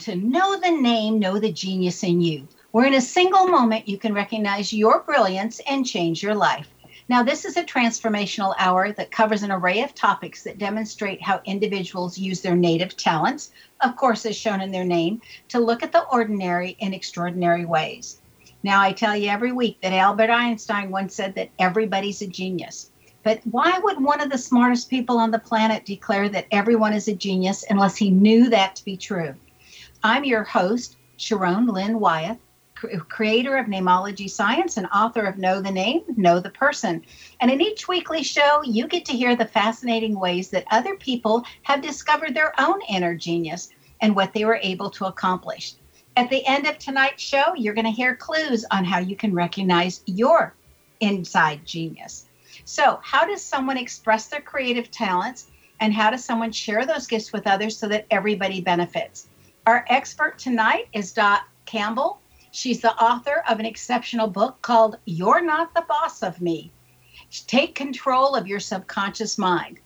To Know the Name, Know the Genius in You, where in a single moment you can recognize your brilliance and change your life. Now, this is a transformational hour that covers an array of topics that demonstrate how individuals use their native talents, of course, as shown in their name, to look at the ordinary in extraordinary ways. Now, I tell you every week that Albert Einstein once said that everybody's a genius. But why would one of the smartest people on the planet declare that everyone is a genius unless he knew that to be true? I'm your host, Sharon Lynn Wyeth, creator of Namology Science and author of Know the Name, Know the Person. And in each weekly show, you get to hear the fascinating ways that other people have discovered their own inner genius and what they were able to accomplish. At the end of tonight's show, you're going to hear clues on how you can recognize your inside genius. So, how does someone express their creative talents and how does someone share those gifts with others so that everybody benefits? Our expert tonight is Dot Campbell. She's the author of an exceptional book called You're Not the Boss of Me. Take control of your subconscious mind.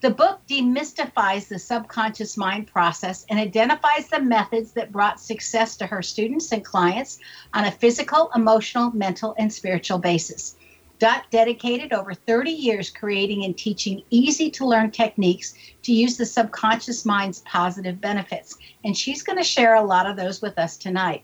The book demystifies the subconscious mind process and identifies the methods that brought success to her students and clients on a physical, emotional, mental, and spiritual basis. Dot dedicated over 30 years creating and teaching easy to learn techniques to use the subconscious mind's positive benefits. And she's going to share a lot of those with us tonight.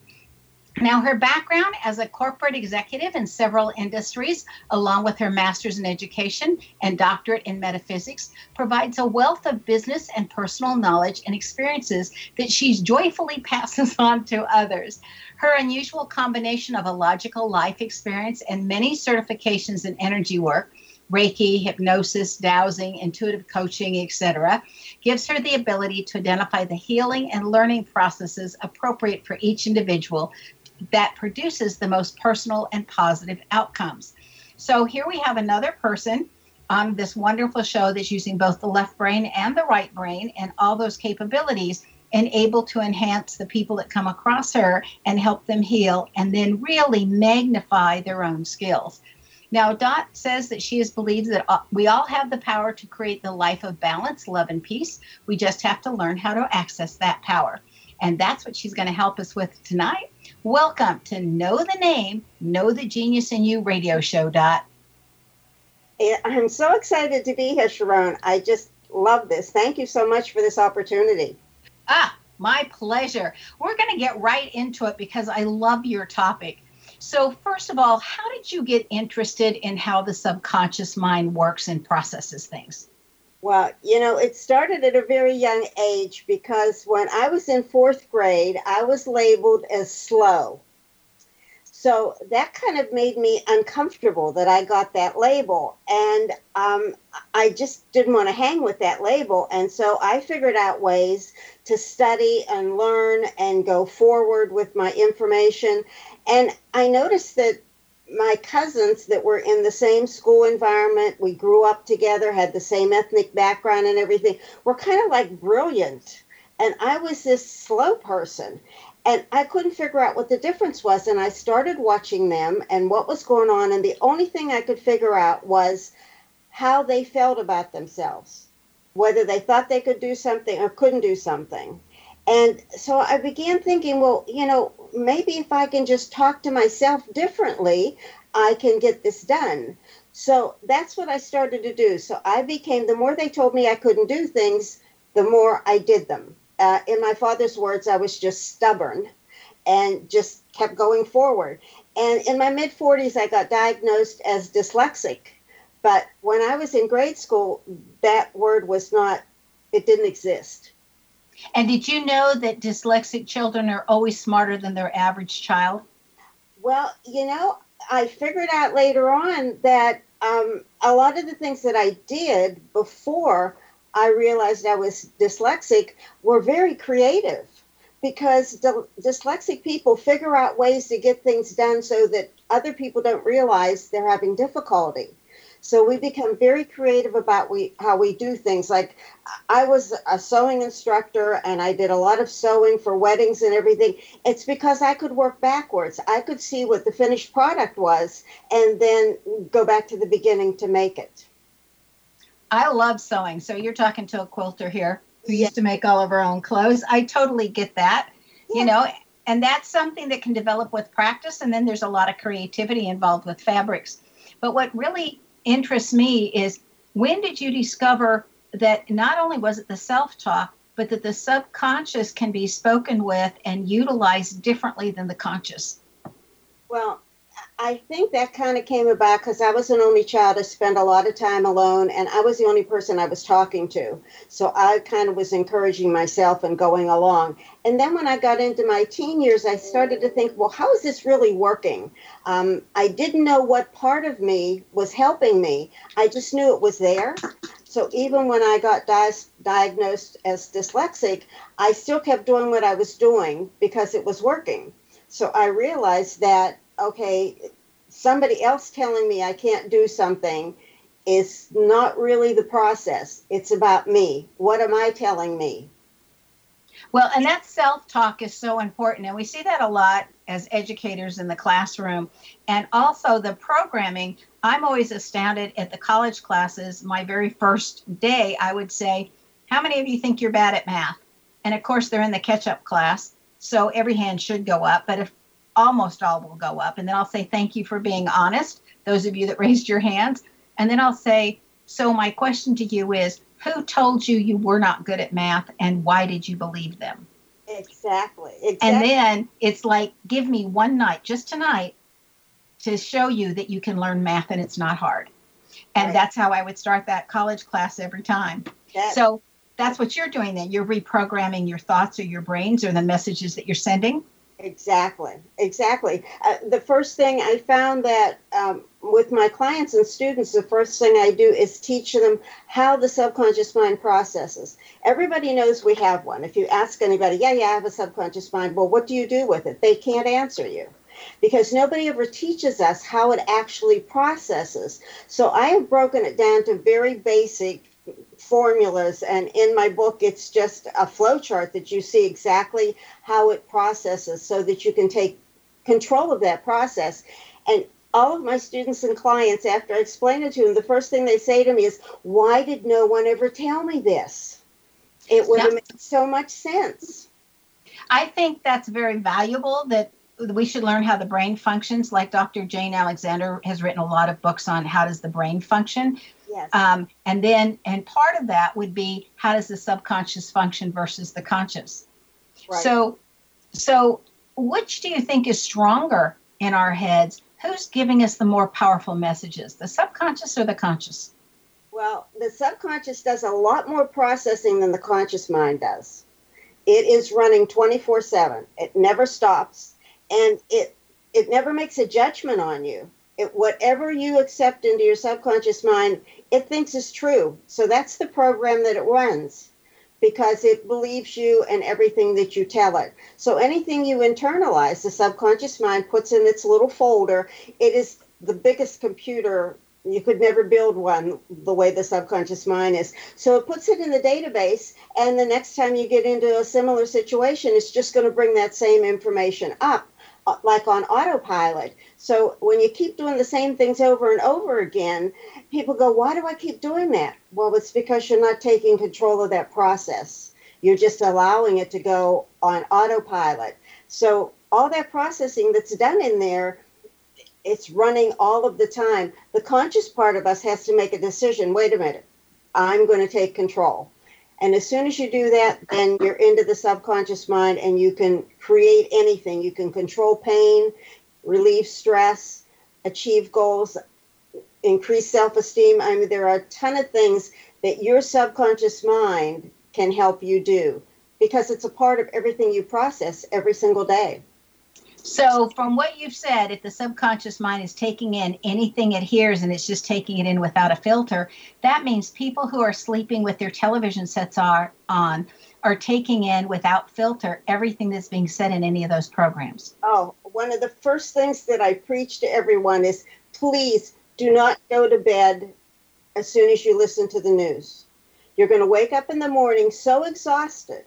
Now, her background as a corporate executive in several industries, along with her master's in education and doctorate in metaphysics, provides a wealth of business and personal knowledge and experiences that she joyfully passes on to others. Her unusual combination of a logical life experience and many certifications in energy work Reiki, hypnosis, dowsing, intuitive coaching, etc., gives her the ability to identify the healing and learning processes appropriate for each individual that produces the most personal and positive outcomes. So here we have another person on this wonderful show that's using both the left brain and the right brain and all those capabilities and able to enhance the people that come across her and help them heal and then really magnify their own skills. Now, Dot says that she has believes that uh, we all have the power to create the life of balance, love, and peace. We just have to learn how to access that power. And that's what she's going to help us with tonight. Welcome to Know the Name, Know the Genius in You radio show, Dot. I'm so excited to be here, Sharon. I just love this. Thank you so much for this opportunity. Ah, my pleasure. We're going to get right into it because I love your topic. So, first of all, how did you get interested in how the subconscious mind works and processes things? Well, you know, it started at a very young age because when I was in fourth grade, I was labeled as slow. So that kind of made me uncomfortable that I got that label. And um, I just didn't want to hang with that label. And so I figured out ways to study and learn and go forward with my information. And I noticed that my cousins that were in the same school environment, we grew up together, had the same ethnic background and everything, were kind of like brilliant. And I was this slow person. And I couldn't figure out what the difference was. And I started watching them and what was going on. And the only thing I could figure out was how they felt about themselves, whether they thought they could do something or couldn't do something. And so I began thinking, well, you know, maybe if I can just talk to myself differently, I can get this done. So that's what I started to do. So I became, the more they told me I couldn't do things, the more I did them. Uh, in my father's words, I was just stubborn and just kept going forward. And in my mid 40s, I got diagnosed as dyslexic. But when I was in grade school, that word was not, it didn't exist. And did you know that dyslexic children are always smarter than their average child? Well, you know, I figured out later on that um, a lot of the things that I did before I realized I was dyslexic were very creative because dyslexic people figure out ways to get things done so that other people don't realize they're having difficulty. So we become very creative about we how we do things. Like I was a sewing instructor and I did a lot of sewing for weddings and everything. It's because I could work backwards. I could see what the finished product was and then go back to the beginning to make it. I love sewing. So you're talking to a quilter here who used to make all of her own clothes. I totally get that. Yeah. You know, and that's something that can develop with practice and then there's a lot of creativity involved with fabrics. But what really interests me is when did you discover that not only was it the self talk, but that the subconscious can be spoken with and utilized differently than the conscious? Well, I think that kind of came about because I was an only child. I spent a lot of time alone, and I was the only person I was talking to. So I kind of was encouraging myself and going along. And then when I got into my teen years, I started to think, well, how is this really working? Um, I didn't know what part of me was helping me, I just knew it was there. So even when I got di- diagnosed as dyslexic, I still kept doing what I was doing because it was working. So I realized that okay, somebody else telling me I can't do something is not really the process. It's about me. What am I telling me? Well, and that self talk is so important. And we see that a lot as educators in the classroom. And also the programming. I'm always astounded at the college classes. My very first day, I would say, How many of you think you're bad at math? And of course, they're in the catch up class. So every hand should go up. But if almost all will go up. And then I'll say, thank you for being honest, those of you that raised your hands. And then I'll say, so my question to you is, who told you you were not good at math and why did you believe them? Exactly. exactly. And then it's like, give me one night, just tonight, to show you that you can learn math and it's not hard. And right. that's how I would start that college class every time. So that's what you're doing then. You're reprogramming your thoughts or your brains or the messages that you're sending. Exactly, exactly. Uh, the first thing I found that um, with my clients and students, the first thing I do is teach them how the subconscious mind processes. Everybody knows we have one. If you ask anybody, yeah, yeah, I have a subconscious mind, well, what do you do with it? They can't answer you because nobody ever teaches us how it actually processes. So I have broken it down to very basic formulas and in my book it's just a flow chart that you see exactly how it processes so that you can take control of that process. And all of my students and clients after i explain it to them the first thing they say to me is why did no one ever tell me this? It would have made so much sense. I think that's very valuable that we should learn how the brain functions like dr jane alexander has written a lot of books on how does the brain function Yes. Um, and then, and part of that would be how does the subconscious function versus the conscious? Right. So, so which do you think is stronger in our heads? Who's giving us the more powerful messages, the subconscious or the conscious? Well, the subconscious does a lot more processing than the conscious mind does. It is running 24 7. It never stops and it it never makes a judgment on you. It, whatever you accept into your subconscious mind, it thinks is true. So that's the program that it runs because it believes you and everything that you tell it. So anything you internalize, the subconscious mind puts in its little folder. It is the biggest computer. You could never build one the way the subconscious mind is. So it puts it in the database, and the next time you get into a similar situation, it's just going to bring that same information up like on autopilot. So when you keep doing the same things over and over again, people go, Why do I keep doing that? Well, it's because you're not taking control of that process. You're just allowing it to go on autopilot. So all that processing that's done in there, it's running all of the time. The conscious part of us has to make a decision. Wait a minute, I'm going to take control. And as soon as you do that, then you're into the subconscious mind and you can create anything. You can control pain, relieve stress, achieve goals, increase self esteem. I mean, there are a ton of things that your subconscious mind can help you do because it's a part of everything you process every single day. So, from what you've said, if the subconscious mind is taking in anything it hears and it's just taking it in without a filter, that means people who are sleeping with their television sets are on are taking in without filter everything that's being said in any of those programs. Oh, one of the first things that I preach to everyone is please do not go to bed as soon as you listen to the news. You're going to wake up in the morning so exhausted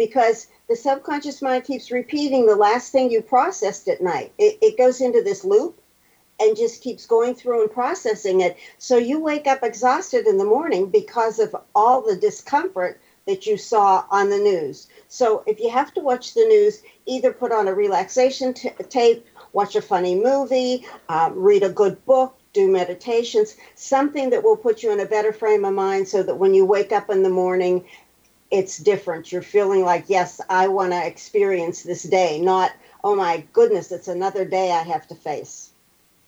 because the subconscious mind keeps repeating the last thing you processed at night. It, it goes into this loop and just keeps going through and processing it. So you wake up exhausted in the morning because of all the discomfort that you saw on the news. So if you have to watch the news, either put on a relaxation t- tape, watch a funny movie, um, read a good book, do meditations, something that will put you in a better frame of mind so that when you wake up in the morning, it's different. You're feeling like, yes, I want to experience this day, not, oh my goodness, it's another day I have to face.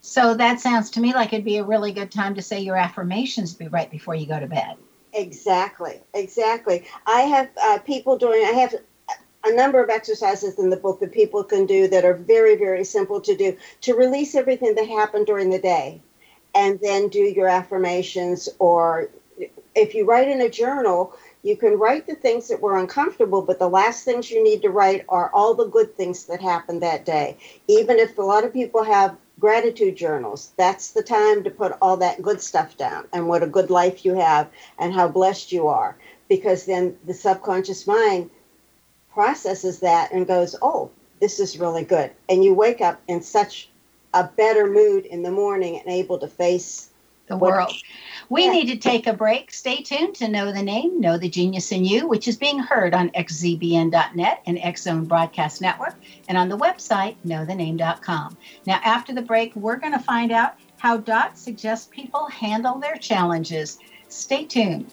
So that sounds to me like it'd be a really good time to say your affirmations be right before you go to bed. Exactly, exactly. I have uh, people doing, I have a number of exercises in the book that people can do that are very, very simple to do to release everything that happened during the day and then do your affirmations. Or if you write in a journal, you can write the things that were uncomfortable, but the last things you need to write are all the good things that happened that day. Even if a lot of people have gratitude journals, that's the time to put all that good stuff down and what a good life you have and how blessed you are. Because then the subconscious mind processes that and goes, oh, this is really good. And you wake up in such a better mood in the morning and able to face the world. We yeah. need to take a break. Stay tuned to Know the Name, Know the Genius in You, which is being heard on xzbn.net and X Zone Broadcast Network and on the website knowthename.com. Now, after the break, we're going to find out how DOT suggests people handle their challenges. Stay tuned.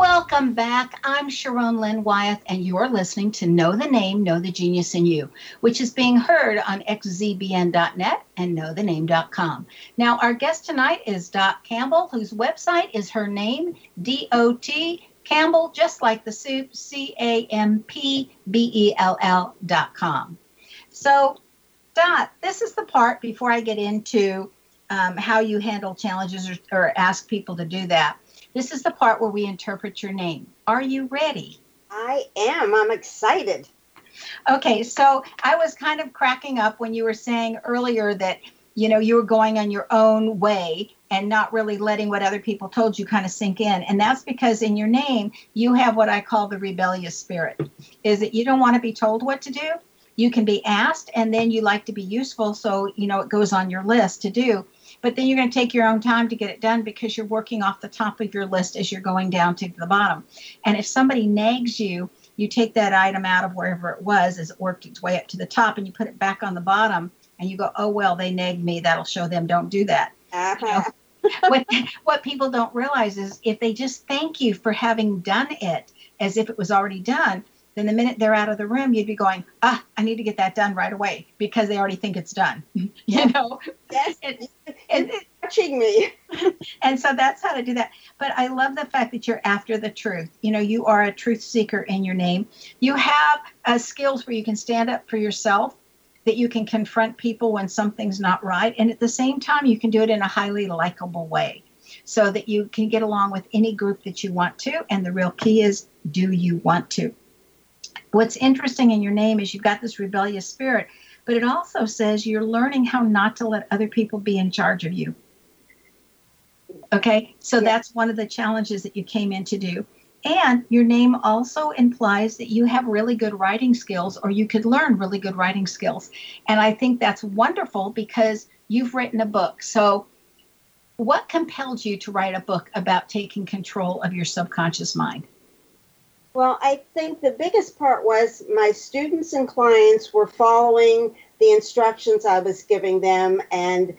Welcome back. I'm Sharon Lynn Wyeth, and you're listening to Know the Name, Know the Genius in You, which is being heard on xzbn.net and knowthename.com. Now, our guest tonight is Dot Campbell, whose website is her name, D O T Campbell, just like the soup, C A M P B E L L dot com. So, Dot, this is the part before I get into um, how you handle challenges or, or ask people to do that. This is the part where we interpret your name. Are you ready? I am. I'm excited. Okay, so I was kind of cracking up when you were saying earlier that you know you were going on your own way and not really letting what other people told you kind of sink in and that's because in your name you have what i call the rebellious spirit is that you don't want to be told what to do you can be asked and then you like to be useful so you know it goes on your list to do but then you're going to take your own time to get it done because you're working off the top of your list as you're going down to the bottom. And if somebody nags you you take that item out of wherever it was as it worked its way up to the top and you put it back on the bottom and you go oh well they nagged me. That'll show them. Don't do that. Uh-huh. what what people don't realize is if they just thank you for having done it as if it was already done then the minute they're out of the room you'd be going ah i need to get that done right away because they already think it's done you know? Yes, and, and, you're touching me. and so that's how to do that. But i love the fact that you're after the truth. You know you are a truth seeker in your name. You have uh, skills where you can stand up for yourself that you can confront people when something's not right and at the same time you can do it in a highly likable way so that you can get along with any group that you want to and the real key is do you want to what's interesting in your name is you've got this rebellious spirit but it also says you're learning how not to let other people be in charge of you. Okay? So Yeah. that's one of the challenges that you came in to do. And your name also implies that you have really good writing skills or you could learn really good writing skills. And i think that's wonderful because you've written a book. So what compelled you to write a book about taking control of your subconscious mind Well, I think the biggest part was my students and clients were following the instructions I was giving them and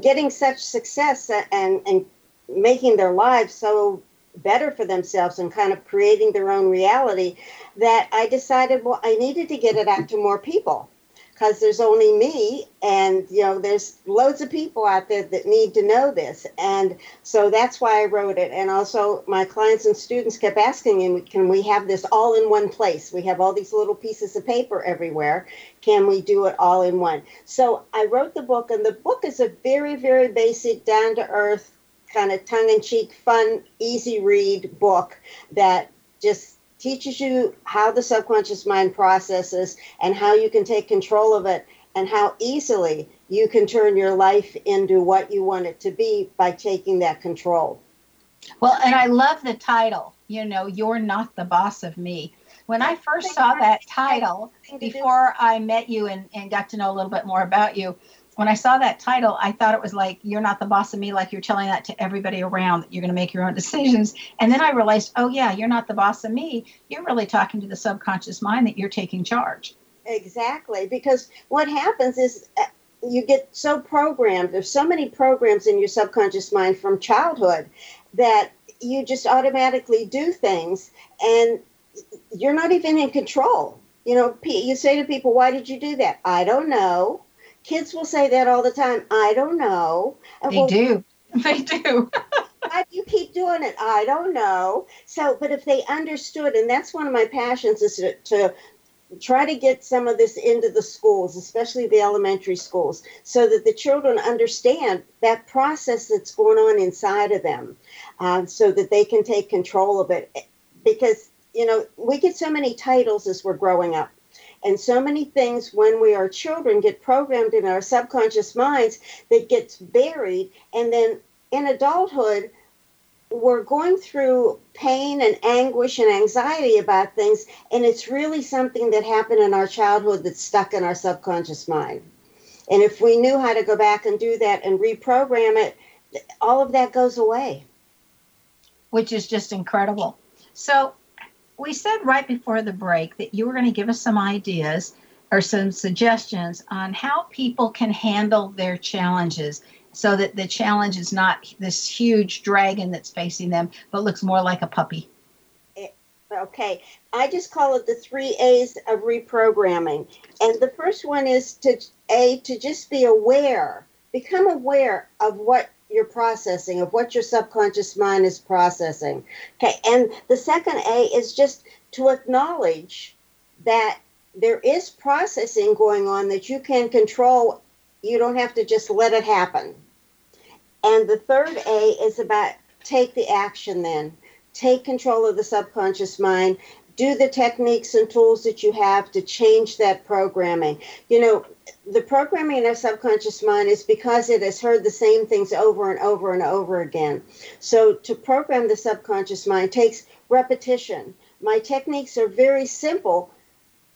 getting such success and, and making their lives so better for themselves and kind of creating their own reality that I decided, well, I needed to get it out to more people because there's only me and you know there's loads of people out there that need to know this. And so that's why i wrote it. And also my clients and students kept asking me can we have this all in one place? We have all these little pieces of paper everywhere. Can we do it all in one? So i wrote the book and the book is a very very basic down to earth kind of tongue-in-cheek fun easy read book that just teaches you how the subconscious mind processes and how you can take control of it and how easily you can turn your life into what you want it to be by taking that control. Well, and I love the title, you know, You're Not the Boss of Me. When I first saw that title, before I met you and, and got to know a little bit more about you, when I saw that title, I thought it was like, You're not the boss of me, like you're telling that to everybody around that you're going to make your own decisions. And then I realized, Oh, yeah, you're not the boss of me. You're really talking to the subconscious mind that you're taking charge. Exactly, because what happens is uh, you get so programmed. There's so many programs in your subconscious mind from childhood that you just automatically do things and you're not even in control. You know, you say to people, Why did you do that? I don't know. Kids will say that all the time. I don't know. And they well, do. They do. why do you keep doing it? I don't know. So, but if they understood, and that's one of my passions is to, to try to get some of this into the schools, especially the elementary schools, so that the children understand that process that's going on inside of them, uh, so that they can take control of it. Because, you know, we get so many titles as we're growing up. And so many things when we are children get programmed in our subconscious minds that gets buried. And then in adulthood, we're going through pain and anguish and anxiety about things, and it's really something that happened in our childhood that's stuck in our subconscious mind. And if we knew how to go back and do that and reprogram it, all of that goes away. Which is just incredible. So, we said right before the break that you were going to give us some ideas or some suggestions on how people can handle their challenges so that the challenge is not this huge dragon that's facing them, but looks more like a puppy. Eh, okay, I just call it the three A's of reprogramming. And the first one is to A, to just be aware, become aware of what you're processing, of what your subconscious mind is processing. Okay, and the second A is just to acknowledge that there is processing going on that you can control. You don't have to just let it happen. And the third A is about take the action then. Take control of the subconscious mind. Do the techniques and tools that you have to change that programming. You know, the programming in our subconscious mind is because it has heard the same things over and over and over again. So to program the subconscious mind takes repetition. My techniques are very simple.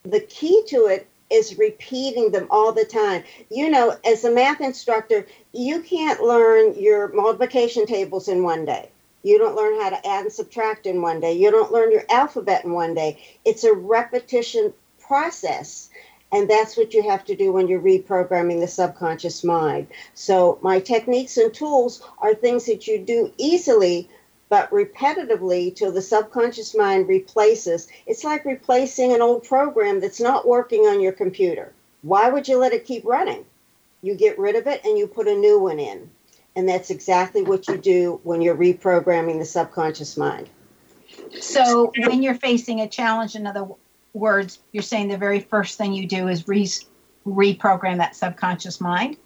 The key to it is repeating them all the time. You know, as a math instructor, you can't learn your multiplication tables in one day. You don't learn how to add and subtract in one day. You don't learn your alphabet in one day. It's a repetition process. And that's what you have to do when you're reprogramming the subconscious mind. So, my techniques and tools are things that you do easily but repetitively till the subconscious mind replaces. It's like replacing an old program that's not working on your computer. Why would you let it keep running? You get rid of it and you put a new one in. And that's exactly what you do when you're reprogramming the subconscious mind. So, when you're facing a challenge, in other words, you're saying the very first thing you do is re- reprogram that subconscious mind?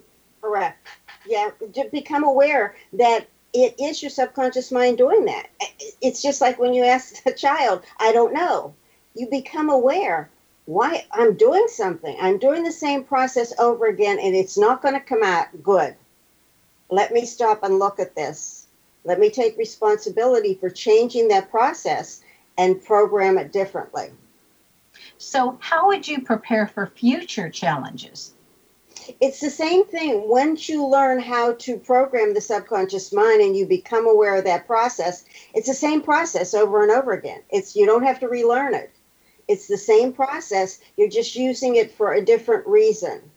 Correct. Yeah, to become aware that it is your subconscious mind doing that. It's just like when you ask a child, I don't know. You become aware. Why I'm doing something. I'm doing the same process over again and it's not going to come out good. Let me stop and look at this. Let me take responsibility for changing that process and program it differently. So, how would you prepare for future challenges? it's the same thing. Once you learn how to program the subconscious mind and you become aware of that process, it's the same process over and over again. It's you don't have to relearn it. It's the same process. You're just using it for a different reason.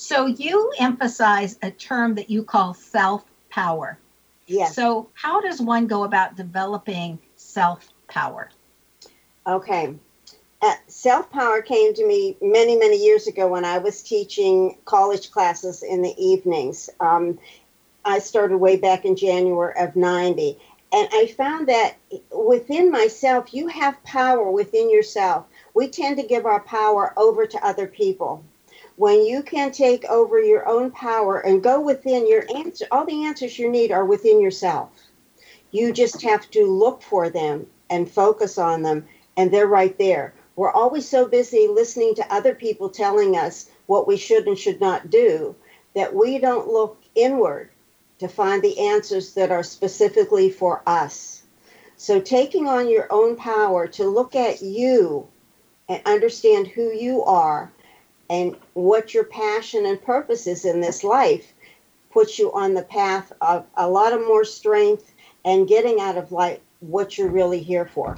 So you emphasize a term that you call self power. Yes. So how does one go about developing self power? Okay uh, self power came to me many, many years ago when I was teaching college classes in the evenings. Um, I started way back in January of 90. And I found that within myself, you have power within yourself. We tend to give our power over to other people. When you can take over your own power and go within your answer, all the answers you need are within yourself. You just have to look for them and focus on them, and they're right there we're always so busy listening to other people telling us what we should and should not do that we don't look inward to find the answers that are specifically for us. So, taking on your own power to look at you and understand who you are and what your passion and purpose is in this life puts you on the path of a lot of more strength and getting out of life what you're really here for.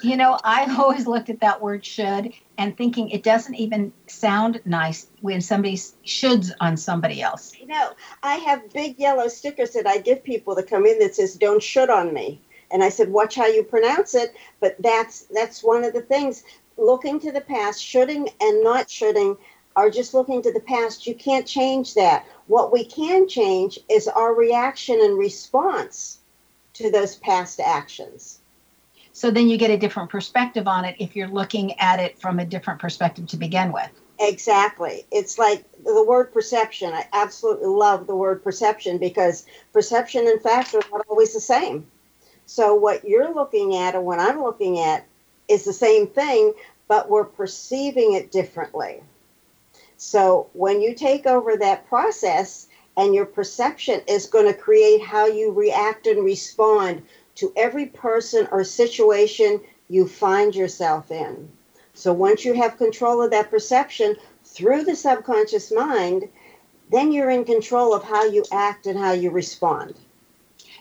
You know, I always looked at that word should and thinking it doesn't even sound nice when somebody shoulds on somebody else. You know, I have big yellow stickers that I give people that come in that says don't should on me. And I said, watch how you pronounce it. But that's that's one of the things. Looking to the past, shoulding and not shoulding are just looking to the past. You can't change that. What we can change is our reaction and response to those past actions. So then you get a different perspective on it if you're looking at it from a different perspective to begin with. Exactly. It's like the word perception. I absolutely love the word perception because perception and fact are not always the same. So what you're looking at and what I'm looking at is the same thing, but we're perceiving it differently. So when you take over that process and your perception is going to create how you react and respond to every person or situation you find yourself in. So once you have control of that perception through the subconscious mind, then you're in control of how you act and how you respond.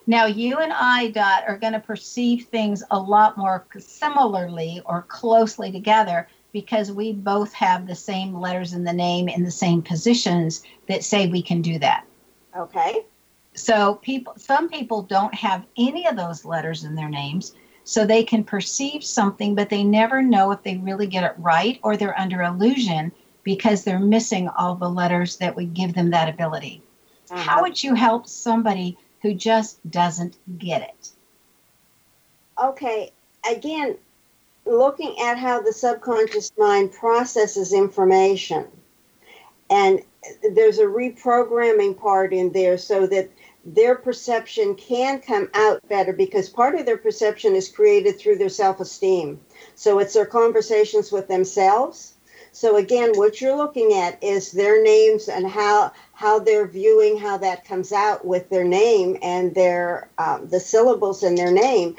Now, you and I, Dot, are going to perceive things a lot more similarly or closely together because we both have the same letters in the name in the same positions that say we can do that. Okay. So people some people don't have any of those letters in their names, so they can perceive something but they never know if they really get it right or they're under illusion because they're missing all the letters that would give them that ability. Uh-huh. How would you help somebody who just doesn't get it. Okay, again, looking at how the subconscious mind processes information. And there's a reprogramming part in there so that their perception can come out better because part of their perception is created through their self esteem. So it's their conversations with themselves. So again, what you're looking at is their names and how how they're viewing how that comes out with their name and their um, the syllables in their name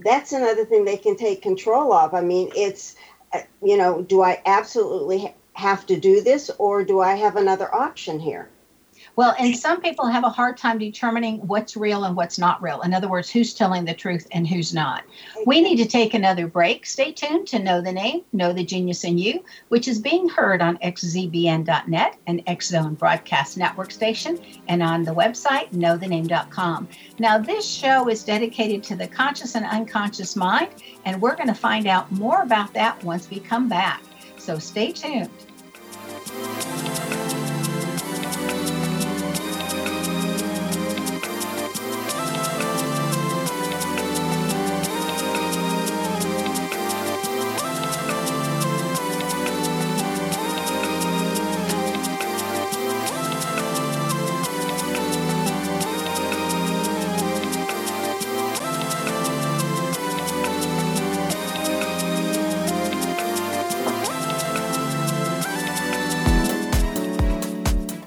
that's another thing they can take control of. I mean it's uh, you know do i absolutely have to do this or do i have another option here well, and some people have a hard time determining what's real and what's not real. In other words, who's telling the truth and who's not. We need to take another break. Stay tuned to Know the Name, Know the Genius in You, which is being heard on xzbn.net, an X Zone broadcast network station, and on the website knowthename.com. Now, this show is dedicated to the conscious and unconscious mind, and we're going to find out more about that once we come back. So stay tuned.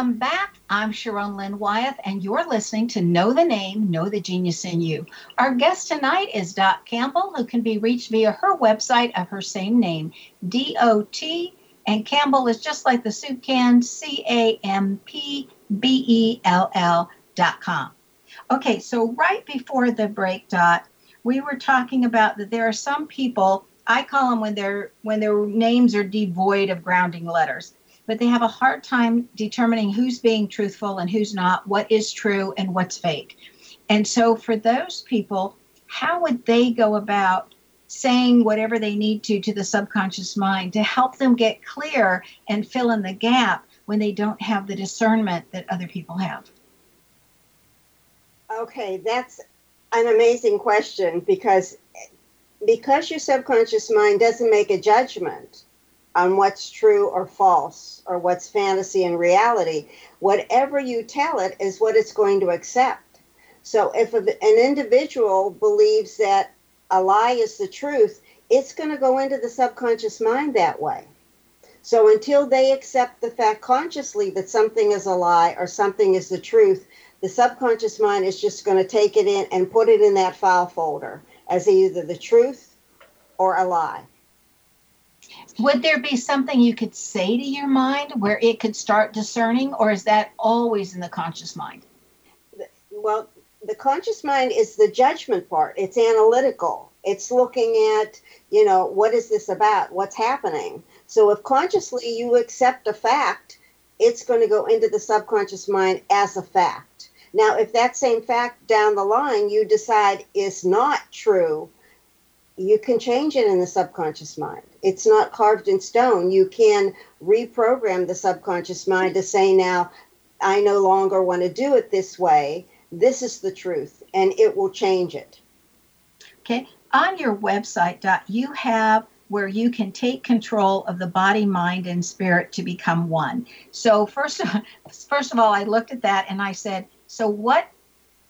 Welcome back. I'm Sharon Lynn Wyeth, and you're listening to Know the Name, Know the Genius in You. Our guest tonight is Dot Campbell, who can be reached via her website of her same name, D O T, and Campbell is just like the soup can, C A M P B E L L dot com. Okay, so right before the break, Dot, we were talking about that there are some people. I call them when their when their names are devoid of grounding letters but they have a hard time determining who's being truthful and who's not, what is true and what's fake. And so for those people, how would they go about saying whatever they need to to the subconscious mind to help them get clear and fill in the gap when they don't have the discernment that other people have? Okay, that's an amazing question because because your subconscious mind doesn't make a judgment on what's true or false or what's fantasy and reality. Whatever you tell it is what it's going to accept. So if an individual believes that a lie is the truth, it's going to go into the subconscious mind that way. So until they accept the fact consciously that something is a lie or something is the truth, the subconscious mind is just going to take it in and put it in that file folder as either the truth or a lie would there be something you could say to your mind where it could start discerning or is that always in the conscious mind? Well the conscious mind is the judgment part. It's analytical. It's looking at you know what is this about? What's happening? So if consciously you accept a fact it's going to go into the subconscious mind as a fact. Now if that same fact down the line you decide is not true you can change it in the subconscious mind. It's not carved in stone. You can reprogram the subconscious mind to say, now, I no longer want to do it this way. This is the truth, and it will change it. Okay. On your website, Dot, you have where you can take control of the body, mind, and spirit to become one. So first, first of all, I looked at that and I said, so what,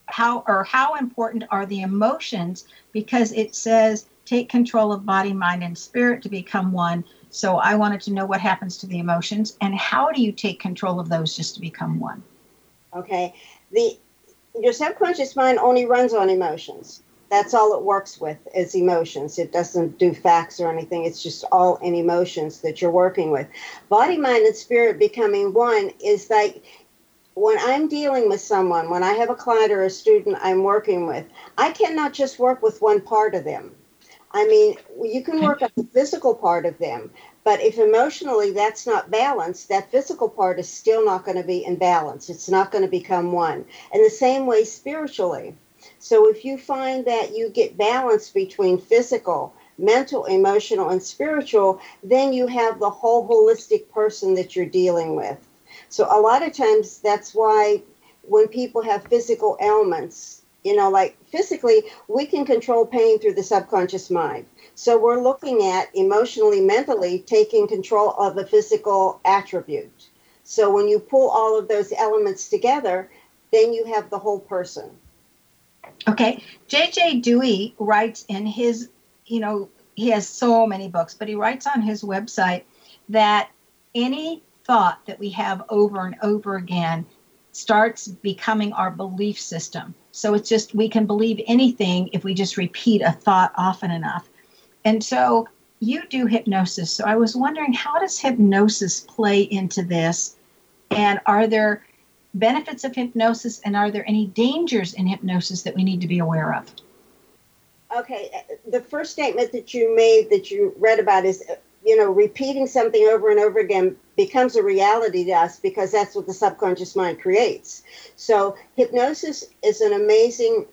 how, or how important are the emotions? Because it says take control of body, mind, and spirit to become one. So I wanted to know what happens to the emotions and how do you take control of those just to become one? Okay. The your subconscious mind only runs on emotions. That's all it works with is emotions. It doesn't do facts or anything. It's just all in emotions that you're working with. Body, mind, and spirit becoming one is like when I'm dealing with someone, when I have a client or a student I'm working with, I cannot just work with one part of them. I mean, you can work on the physical part of them, but if emotionally that's not balanced, that physical part is still not going to be in balance. It's not going to become one. And the same way spiritually. So if you find that you get balance between physical, mental, emotional, and spiritual, then you have the whole holistic person that you're dealing with. So a lot of times that's why when people have physical ailments, you know, like physically, we can control pain through the subconscious mind. So we're looking at emotionally, mentally taking control of a physical attribute. So when you pull all of those elements together, then you have the whole person. Okay. J.J. Dewey writes in his, you know, he has so many books, but he writes on his website that any thought that we have over and over again starts becoming our belief system. So it's just we can believe anything if we just repeat a thought often enough. And so you do hypnosis. So I was wondering how does hypnosis play into this? And are there benefits of hypnosis and are there any dangers in hypnosis that we need to be aware of? Okay, the first statement that you made that you read about is you know, repeating something over and over again becomes a reality to us because that's what the subconscious mind creates. So, hypnosis is an amazing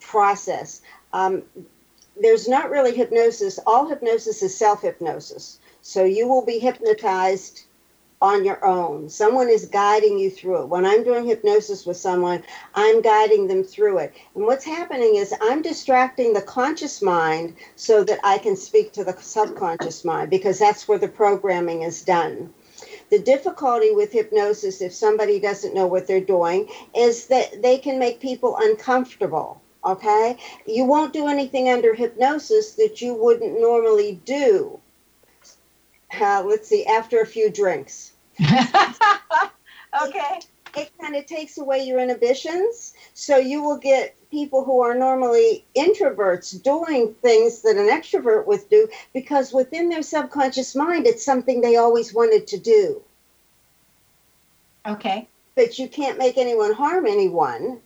process. Um, there's not really hypnosis, all hypnosis is self hypnosis. So, you will be hypnotized on your own. Someone is guiding you through it. When I'm doing hypnosis with someone, I'm guiding them through it. And what's happening is I'm distracting the conscious mind so that I can speak to the subconscious mind because that's where the programming is done. The difficulty with hypnosis, if somebody doesn't know what they're doing, is that they can make people uncomfortable. Okay? You won't do anything under hypnosis that you wouldn't normally do. Uh, let's see, after a few drinks. okay. It kind of takes away your inhibitions. So you will get people who are normally introverts doing things that an extrovert would do because within their subconscious mind, it's something they always wanted to do. Okay. But you can't make anyone harm anyone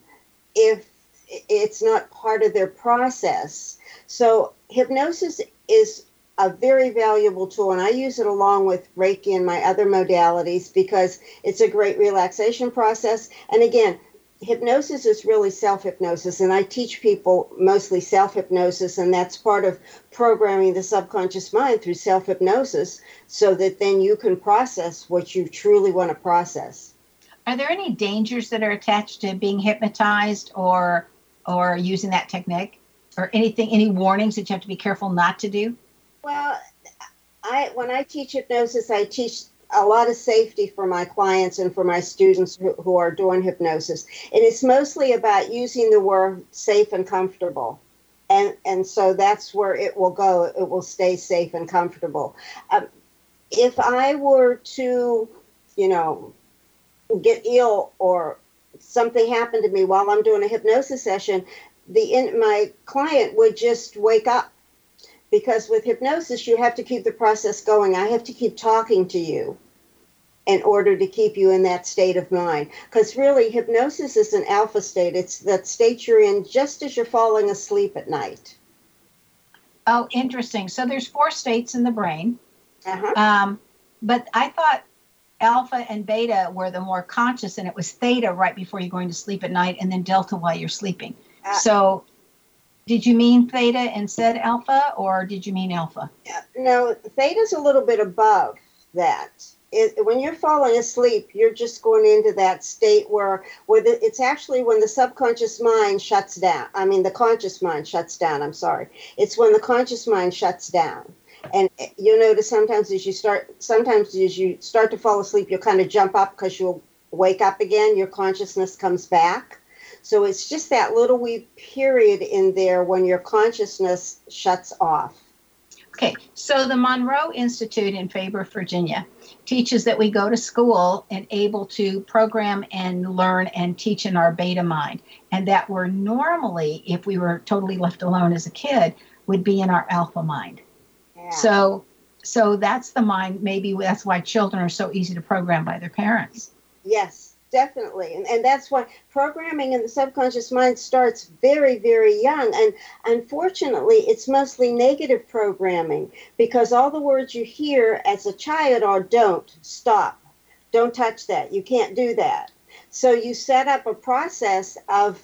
if it's not part of their process. So hypnosis is a very valuable tool, and I use it along with Reiki and my other modalities because it's a great relaxation process. And again, hypnosis is really self hypnosis, and I teach people mostly self hypnosis, and that's part of programming the subconscious mind through self hypnosis so that then you can process what you truly want to process. Are there any dangers that are attached to being hypnotized or or using that technique? Or anything, any warnings that you have to be careful not to do? Well, I when I teach hypnosis, I teach a lot of safety for my clients and for my students who, who are doing hypnosis. And it's mostly about using the word safe and comfortable. And, and so that's where it will go. It will stay safe and comfortable. Um, if I were to, you know, get ill or something happened to me while I'm doing a hypnosis session, the in, my client would just wake up because with hypnosis you have to keep the process going. I have to keep talking to you in order to keep you in that state of mind. Because really hypnosis is an alpha state. It's that state you're in just as you're falling asleep at night. Oh interesting. So there's four states in the brain. Uh-huh. um, but i thought alpha and beta were the more conscious and it was theta right before you're going to sleep at night and then delta while you're sleeping. Uh, so did you mean theta and said alpha, or did you mean alpha? No, theta's a little bit above that. It, when you're falling asleep, you're just going into that state where, where the, it's actually when the subconscious mind shuts down. I mean, the conscious mind shuts down. I'm sorry. It's when the conscious mind shuts down. And eh, you'll notice sometimes as you start, sometimes as you start to fall asleep, you'll kind of jump up because you'll wake up again. Your consciousness comes back so it's just that little wee period in there when your consciousness shuts off. Okay, so the Monroe Institute in Faber, Virginia teaches that we go to school and able to program and learn and teach in our beta mind, and that we're normally, if we were totally left alone as a kid, would be in our alpha mind. Yeah. So, so that's the mind. Maybe that's why children are so easy to program by their parents. Yes, definitely. And, and that's why programming in the subconscious mind starts very very young. And unfortunately it's mostly negative programming because all the words you hear as a child are don't stop don't touch that you can't do that. So you set up a process of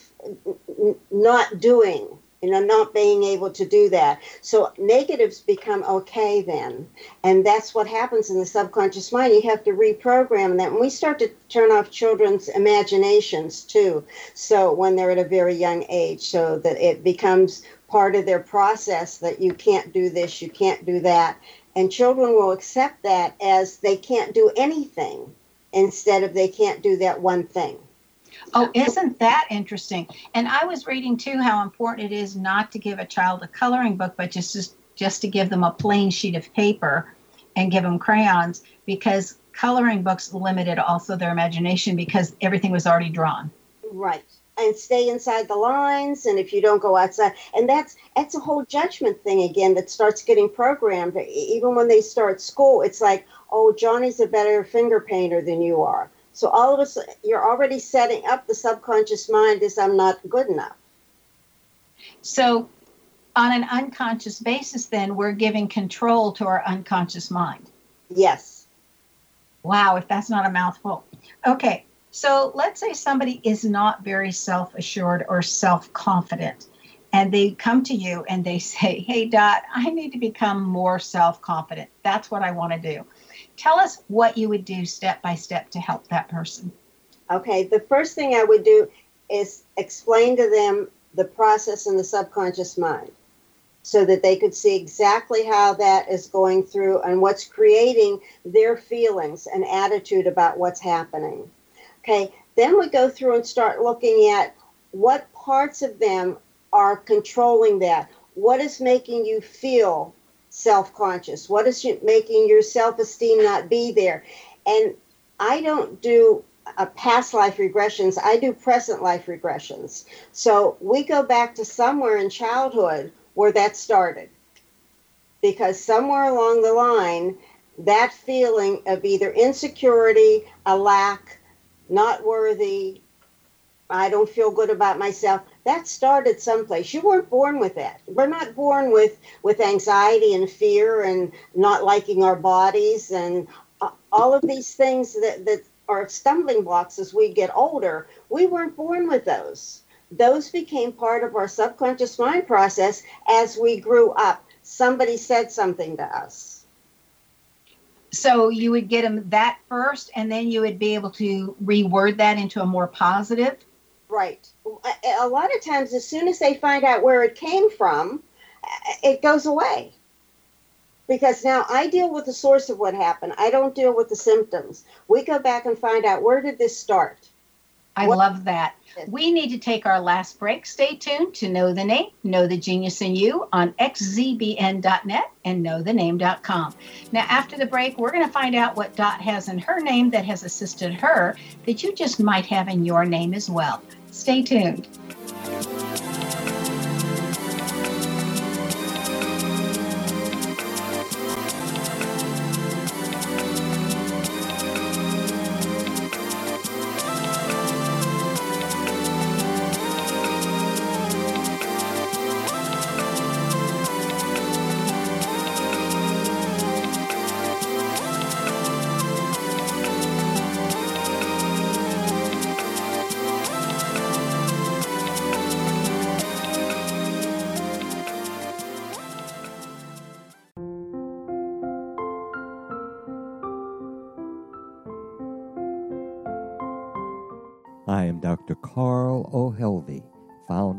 not doing you know, not being able to do that. So negatives become okay then. And that's what happens in the subconscious mind. You have to reprogram that. And we start to turn off children's imaginations too. So when they're at a very young age, so that it becomes part of their process that you can't do this, you can't do that. And children will accept that as they can't do anything instead of they can't do that one thing. Oh, isn't that interesting? And I was reading too how important it is not to give a child a coloring book, but just just, just to give them a plain sheet of paper and give them crayons because coloring books limited also their imagination because everything was already drawn. Right. And stay inside the lines and if you don't go outside and that's that's a whole judgment thing again that starts getting programmed even when they start school it's like oh Johnny's a better finger painter than you are so all of a sudden, you're already setting up the subconscious mind as I'm not good enough. So, on an unconscious basis, then we're giving control to our unconscious mind. Yes. Wow, if that's not a mouthful. Okay, so let's say somebody is not very self assured or self confident, and they come to you and they say, Hey, Dot, I need to become more self confident. That's what I want to do Tell us what you would do step by step to help that person. Okay, the first thing I would do is explain to them the process in the subconscious mind so that they could see exactly how that is going through and what's creating their feelings and attitude about what's happening. Okay, then we go through and start looking at what parts of them are controlling that. What is making you feel self conscious? What is making your self esteem not be there? And I don't do uh, past life regressions, I do present life regressions. So we go back to somewhere in childhood where that started. Because somewhere along the line, that feeling of either insecurity, a lack, not worthy, I don't feel good about myself, that started someplace. You weren't born with that. We're not born with, with anxiety and fear and not liking our bodies and uh, all of these things that, that are stumbling blocks as we get older. We weren't born with those those became part of our subconscious mind process as we grew up. Somebody said something to us. So you would get them that first, and then you would be able to reword that into a more positive? Right. A lot of times, as soon as they find out where it came from, it goes away. Because now I deal with the source of what happened. I don't deal with the symptoms. We go back and find out where did this start? I what? love that. We need to take our last break. Stay tuned to Know the Name, Know the Genius in You on xzbn.net and knowthename.com. Now, after the break, we're going to find out what Dot has in her name that has assisted her that you just might have in your name as well. Stay tuned.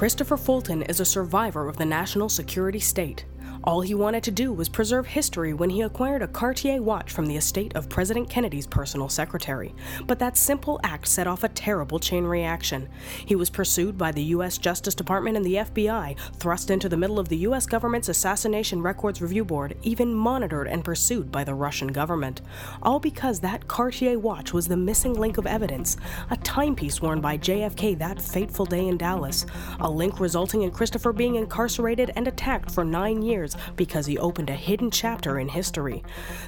Christopher Fulton is a survivor of the national security state. All he wanted to do was preserve history when he acquired a Cartier watch from the estate of President Kennedy's personal secretary. But that simple act set off a terrible chain reaction. He was pursued by the U.S. Justice Department and the FBI, thrust into the middle of the U.S. government's Assassination Records Review Board, even monitored and pursued by the Russian government. All because that Cartier watch was the missing link of evidence, a timepiece worn by JFK that fateful day in Dallas, a link resulting in Christopher being incarcerated and attacked for nine years because he opened a hidden chapter in history.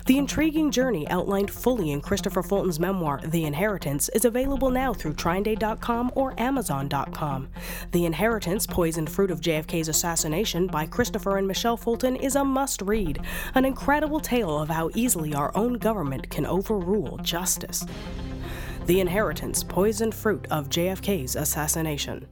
The intriguing journey outlined fully in Christopher Fulton's memoir, The Inheritance, is available now through TrineDay.com or Amazon.com. The Inheritance, Poisoned Fruit of JFK's Assassination by Christopher and Michelle Fulton is a must read, an incredible tale of how easily our own government can overrule justice. The Inheritance Poisoned Fruit of JFK's Assassination.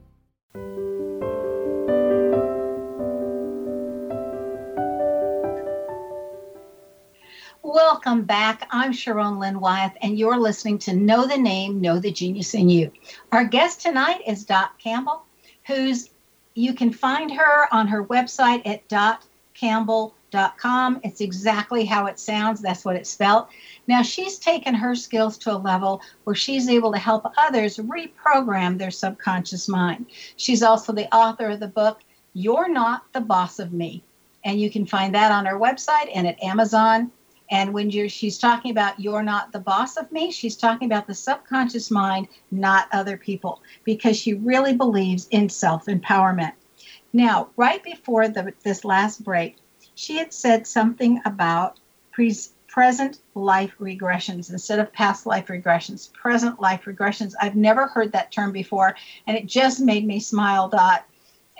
Welcome back. I'm Sharon Lynn Wyeth, and you're listening to Know the Name, Know the Genius in You. Our guest tonight is Dot Campbell, who's you can find her on her website at dotcampbell.com. It's exactly how it sounds. That's what it's spelled. Now, she's taken her skills to a level where she's able to help others reprogram their subconscious mind. She's also the author of the book, You're Not the Boss of Me. And you can find that on her website and at Amazon. And when she's talking about you're not the boss of me, she's talking about the subconscious mind, not other people, because she really believes in self empowerment. Now, right before the, this last break, she had said something about pre- present life regressions instead of past life regressions, present life regressions. I've never heard that term before, and it just made me smile, Dot.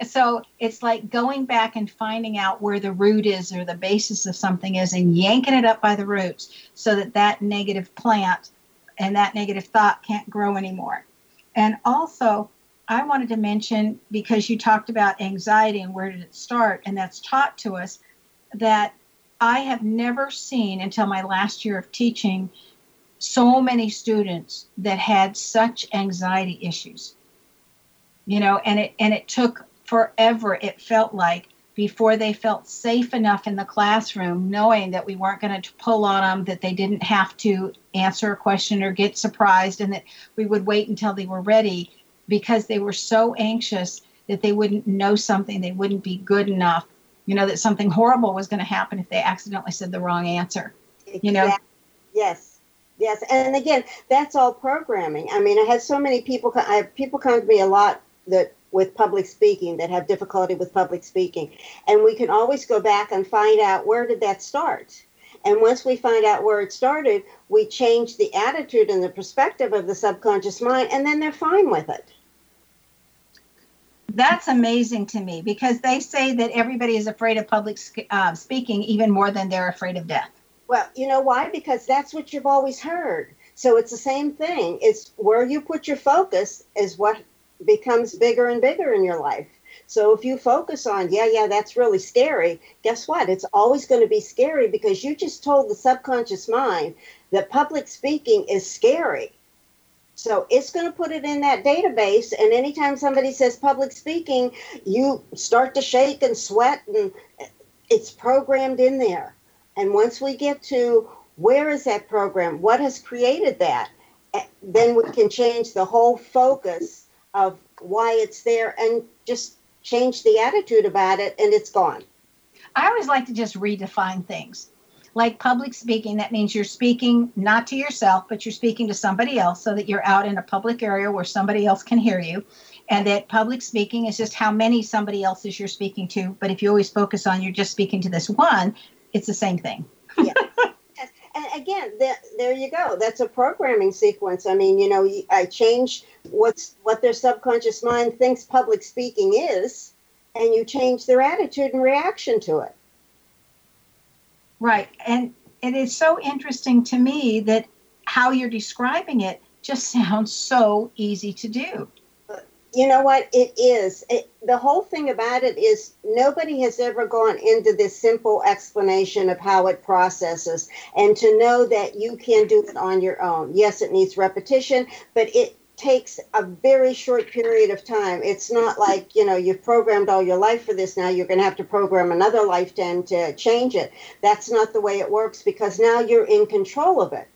So it's like going back and finding out where the root is or the basis of something is and yanking it up by the roots so that that negative plant and that negative thought can't grow anymore. And also, I wanted to mention because you talked about anxiety and where did it start, and that's taught to us that I have never seen until my last year of teaching so many students that had such anxiety issues. You know, and it and it took forever it felt like before they felt safe enough in the classroom knowing that we weren't going to pull on them that they didn't have to answer a question or get surprised and that we would wait until they were ready because they were so anxious that they wouldn't know something they wouldn't be good enough you know that something horrible was going to happen if they accidentally said the wrong answer exactly. you know yes yes and again that's all programming i mean i had so many people i have people come to me a lot that with public speaking that have difficulty with public speaking and we can always go back and find out where did that start and once we find out where it started we change the attitude and the perspective of the subconscious mind and then they're fine with it that's amazing to me because they say that everybody is afraid of public uh, speaking even more than they're afraid of death. Well, you know why? Because that's what you've always heard. So it's the same thing. It's where you put your focus is what becomes bigger and bigger in your life. So if you focus on, yeah, yeah, that's really scary, guess what? It's always going to be scary because you just told the subconscious mind that public speaking is scary. So it's going to put it in that database. And anytime somebody says public speaking, you start to shake and sweat, and it's programmed in there. And once we get to where is that program? What has created that? Eh, then we can change the whole focus of why it's there and just change the attitude about it, and it's gone. I always like to just redefine things like public speaking, that means you're speaking not to yourself, but you're speaking to somebody else so that you're out in a public area where somebody else can hear you. And that public speaking is just how many somebody else's you're speaking to. But if you always focus on you're just speaking to this one, it's the same thing. yeah. And again, there you go. That's a programming sequence. I mean, you know, I change what's what their subconscious mind thinks public speaking is, and you change their attitude and reaction to it. Right. And it is so interesting to me that how you're describing it just sounds so easy to do. You know what? It is. It, the whole thing about it is nobody has ever gone into this simple explanation of how it processes and to know that you can do it on your own. Yes, it needs repetition, but it takes a very short period of time. It's not like, you know, you've programmed all your life for this. Now you're going to have to program another lifetime to change it. That's not the way it works because now you're in control of it.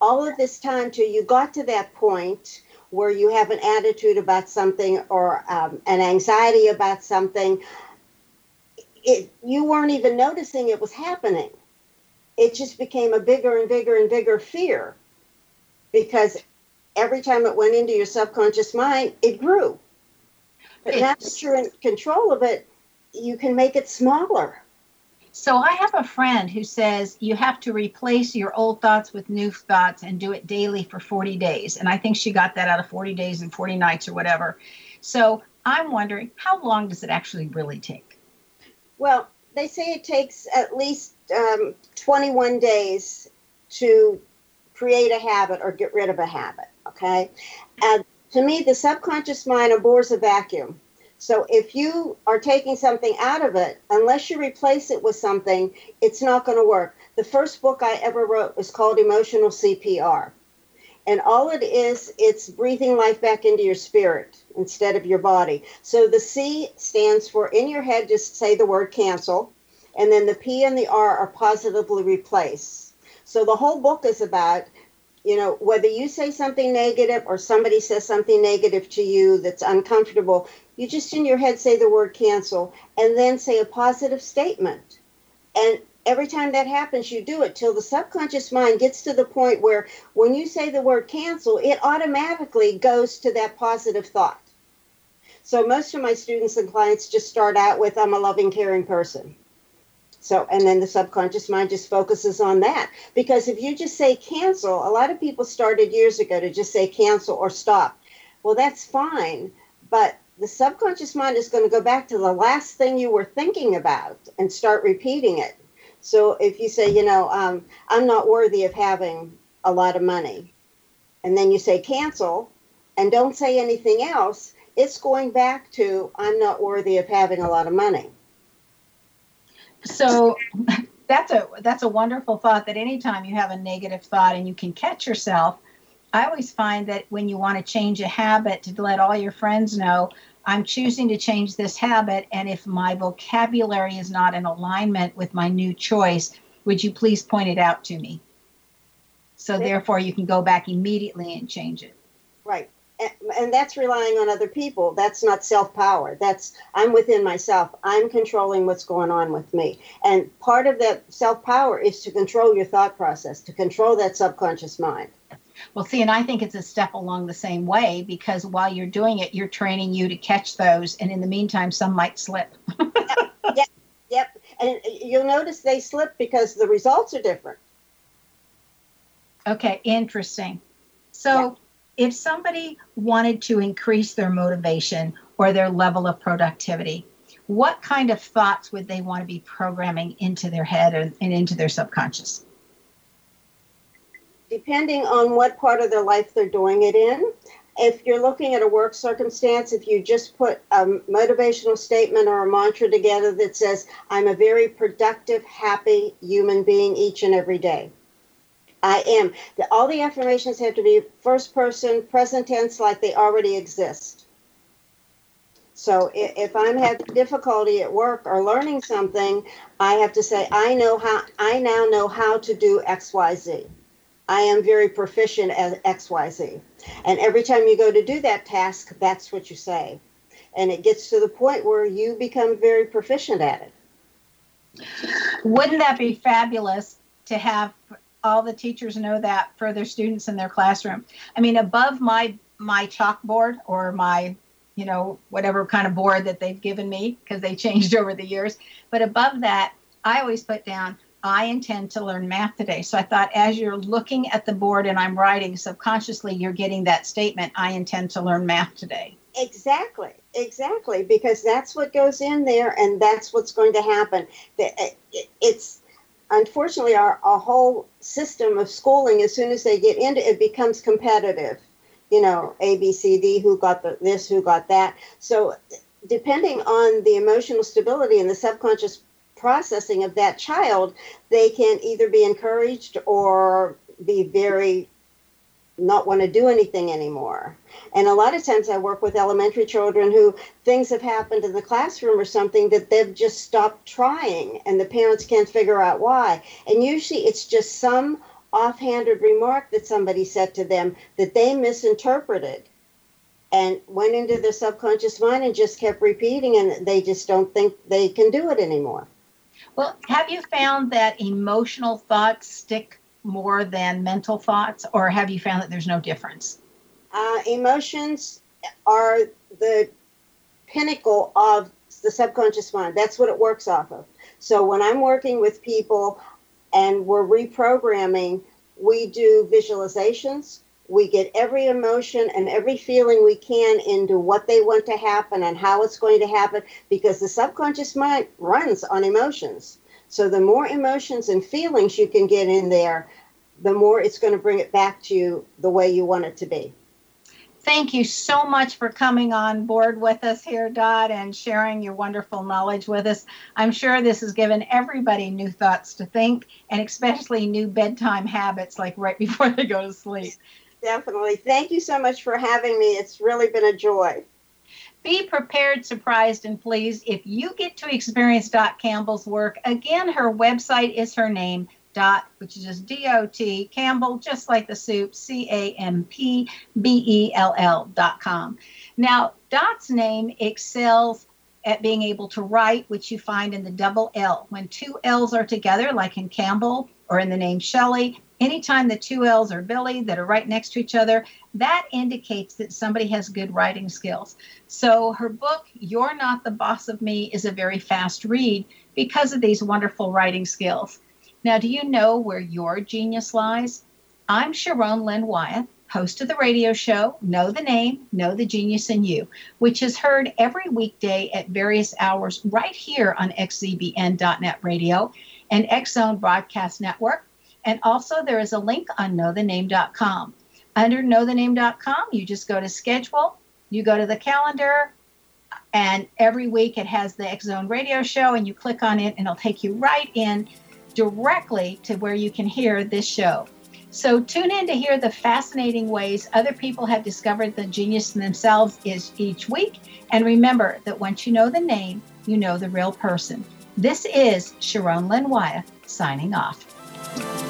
All of this time till you got to that point where you have an attitude about something or um, an anxiety about something, it, you weren't even noticing it was happening. It just became a bigger and bigger and bigger fear because every time it went into your subconscious mind, it grew. But now that you're in control of it, you can make it smaller. So I have a friend who says you have to replace your old thoughts with new thoughts and do it daily for 40 days. And I think she got that out of 40 days and 40 nights or whatever. So I'm wondering how long does it actually really take? Well, they say it takes at least um, 21 days to create a habit or get rid of a habit. Okay. And to me, the subconscious mind abhors a vacuum. So if you are taking something out of it, unless you replace it with something, it's not going to work. The first book I ever wrote was called Emotional CPR. And all it is, it's breathing life back into your spirit instead of your body. So the C stands for in your head, just say the word cancel. And then the P and the R are positively replace. So the whole book is about you know, whether you say something negative or somebody says something negative to you that's uncomfortable, you just in your head say the word cancel and then say a positive statement. And every time that happens, you do it till the subconscious mind gets to the point where when you say the word cancel, it automatically goes to that positive thought. So most of my students and clients just start out with, I'm a loving, caring person. So, and then the subconscious mind just focuses on that. Because if you just say cancel, a lot of people started years ago to just say cancel or stop. Well, that's fine. But the subconscious mind is going to go back to the last thing you were thinking about and start repeating it. So if you say, you know, um, I'm not worthy of having a lot of money, and then you say cancel and don't say anything else, it's going back to I'm not worthy of having a lot of money. So that's a that's a wonderful thought that anytime you have a negative thought and you can catch yourself, I always find that when you want to change a habit to let all your friends know I'm choosing to change this habit, and if my vocabulary is not in alignment with my new choice, would you please point it out to me? So, therefore, you can go back immediately and change it. Right. And, and that's relying on other people. That's not self power. That's I'm within myself. I'm controlling what's going on with me. And part of that self power is to control your thought process, to control that subconscious mind. Well, see, and I think it's a step along the same way because while you're doing it, you're training you to catch those, and in the meantime, some might slip. yep, yep. And you'll notice they slip because the results are different. Okay, interesting. So, yeah. if somebody wanted to increase their motivation or their level of productivity, what kind of thoughts would they want to be programming into their head and into their subconscious? Depending on what part of their life they're doing it in. If you're looking at a work circumstance, if you just put a motivational statement or a mantra together that says, I'm a very productive, happy human being each and every day. I am. all the affirmations have to be first person, present tense, like they already exist. So if I'm having difficulty at work or learning something, I have to say, I know how, I now know how to do X, Y, Z. I am very proficient at XYZ. And every time you go to do that task, that's what you say. And it gets to the point where you become very proficient at it. Wouldn't that be fabulous to have all the teachers know that for their students in their classroom? I mean, above my my chalkboard or my you know whatever kind of board that they've given me because they changed over the years, but above that, I always put down I intend to learn math today. So I thought as you're looking at the board and I'm writing, subconsciously you're getting that statement, I intend to learn math today. Exactly, exactly, because that's what goes in there and that's what's going to happen. Eh, it's unfortunately our, our whole system of schooling, as soon as they get into it, becomes competitive. You know, A, B, C, D, who got the, this, who got that. So depending on the emotional stability and the subconscious processing of that child, they can either be encouraged or be very not want to do anything anymore. And a lot of times I work with elementary children who things have happened in the classroom or something that they've just stopped trying and the parents can't figure out why. And usually it's just some offhanded remark that somebody said to them that they misinterpreted and went into their subconscious mind and just kept repeating and they just don't think they can do it anymore. Well, have you found that emotional thoughts stick more than mental thoughts, or have you found that there's no difference? Uh, emotions are the pinnacle of the subconscious mind. That's what it works off of. So when I'm working with people and we're reprogramming, we do visualizations. We get every emotion and every feeling we can into what they want to happen and how it's going to happen because the subconscious mind runs on emotions. So the more emotions and feelings you can get in there, the more it's going to bring it back to you the way you want it to be. Thank you so much for coming on board with us here, Dot, and sharing your wonderful knowledge with us. I'm sure this has given everybody new thoughts to think and especially new bedtime habits, like right before they go to sleep. Definitely. Thank you so much for having me. It's really been a joy. Be prepared, surprised, and pleased if you get to experience Dot Campbell's work. Again, her website is her name, dot, which is just D-O-T, Campbell, just like the soup, C-A-M-P-B-E-L-L dot com. Now, Dot's name excels at being able to write, which you find in the double L. When two L's are together, like in Campbell or in the name Shelley, anytime the two L's are Billy that are right next to each other, that indicates that somebody has good writing skills. So her book, You're Not the Boss of Me, is a very fast read because of these wonderful writing skills. Now, do you know where your genius lies? I'm Sharon Lynn Wyeth, host of the radio show Know the Name, Know the Genius in You, which is heard every weekday at various hours right here on xzbn.net radio and X Zone Broadcast Network. And also, there is a link on knowthename.com. Under knowthename.com, you just go to schedule, you go to the calendar, and every week it has the X Zone radio show, and you click on it, and it'll take you right in directly to where you can hear this show. So tune in to hear the fascinating ways other people have discovered the genius in themselves is each week. And remember that once you know the name, you know the real person. This is Sharon Lynn Wyeth signing off.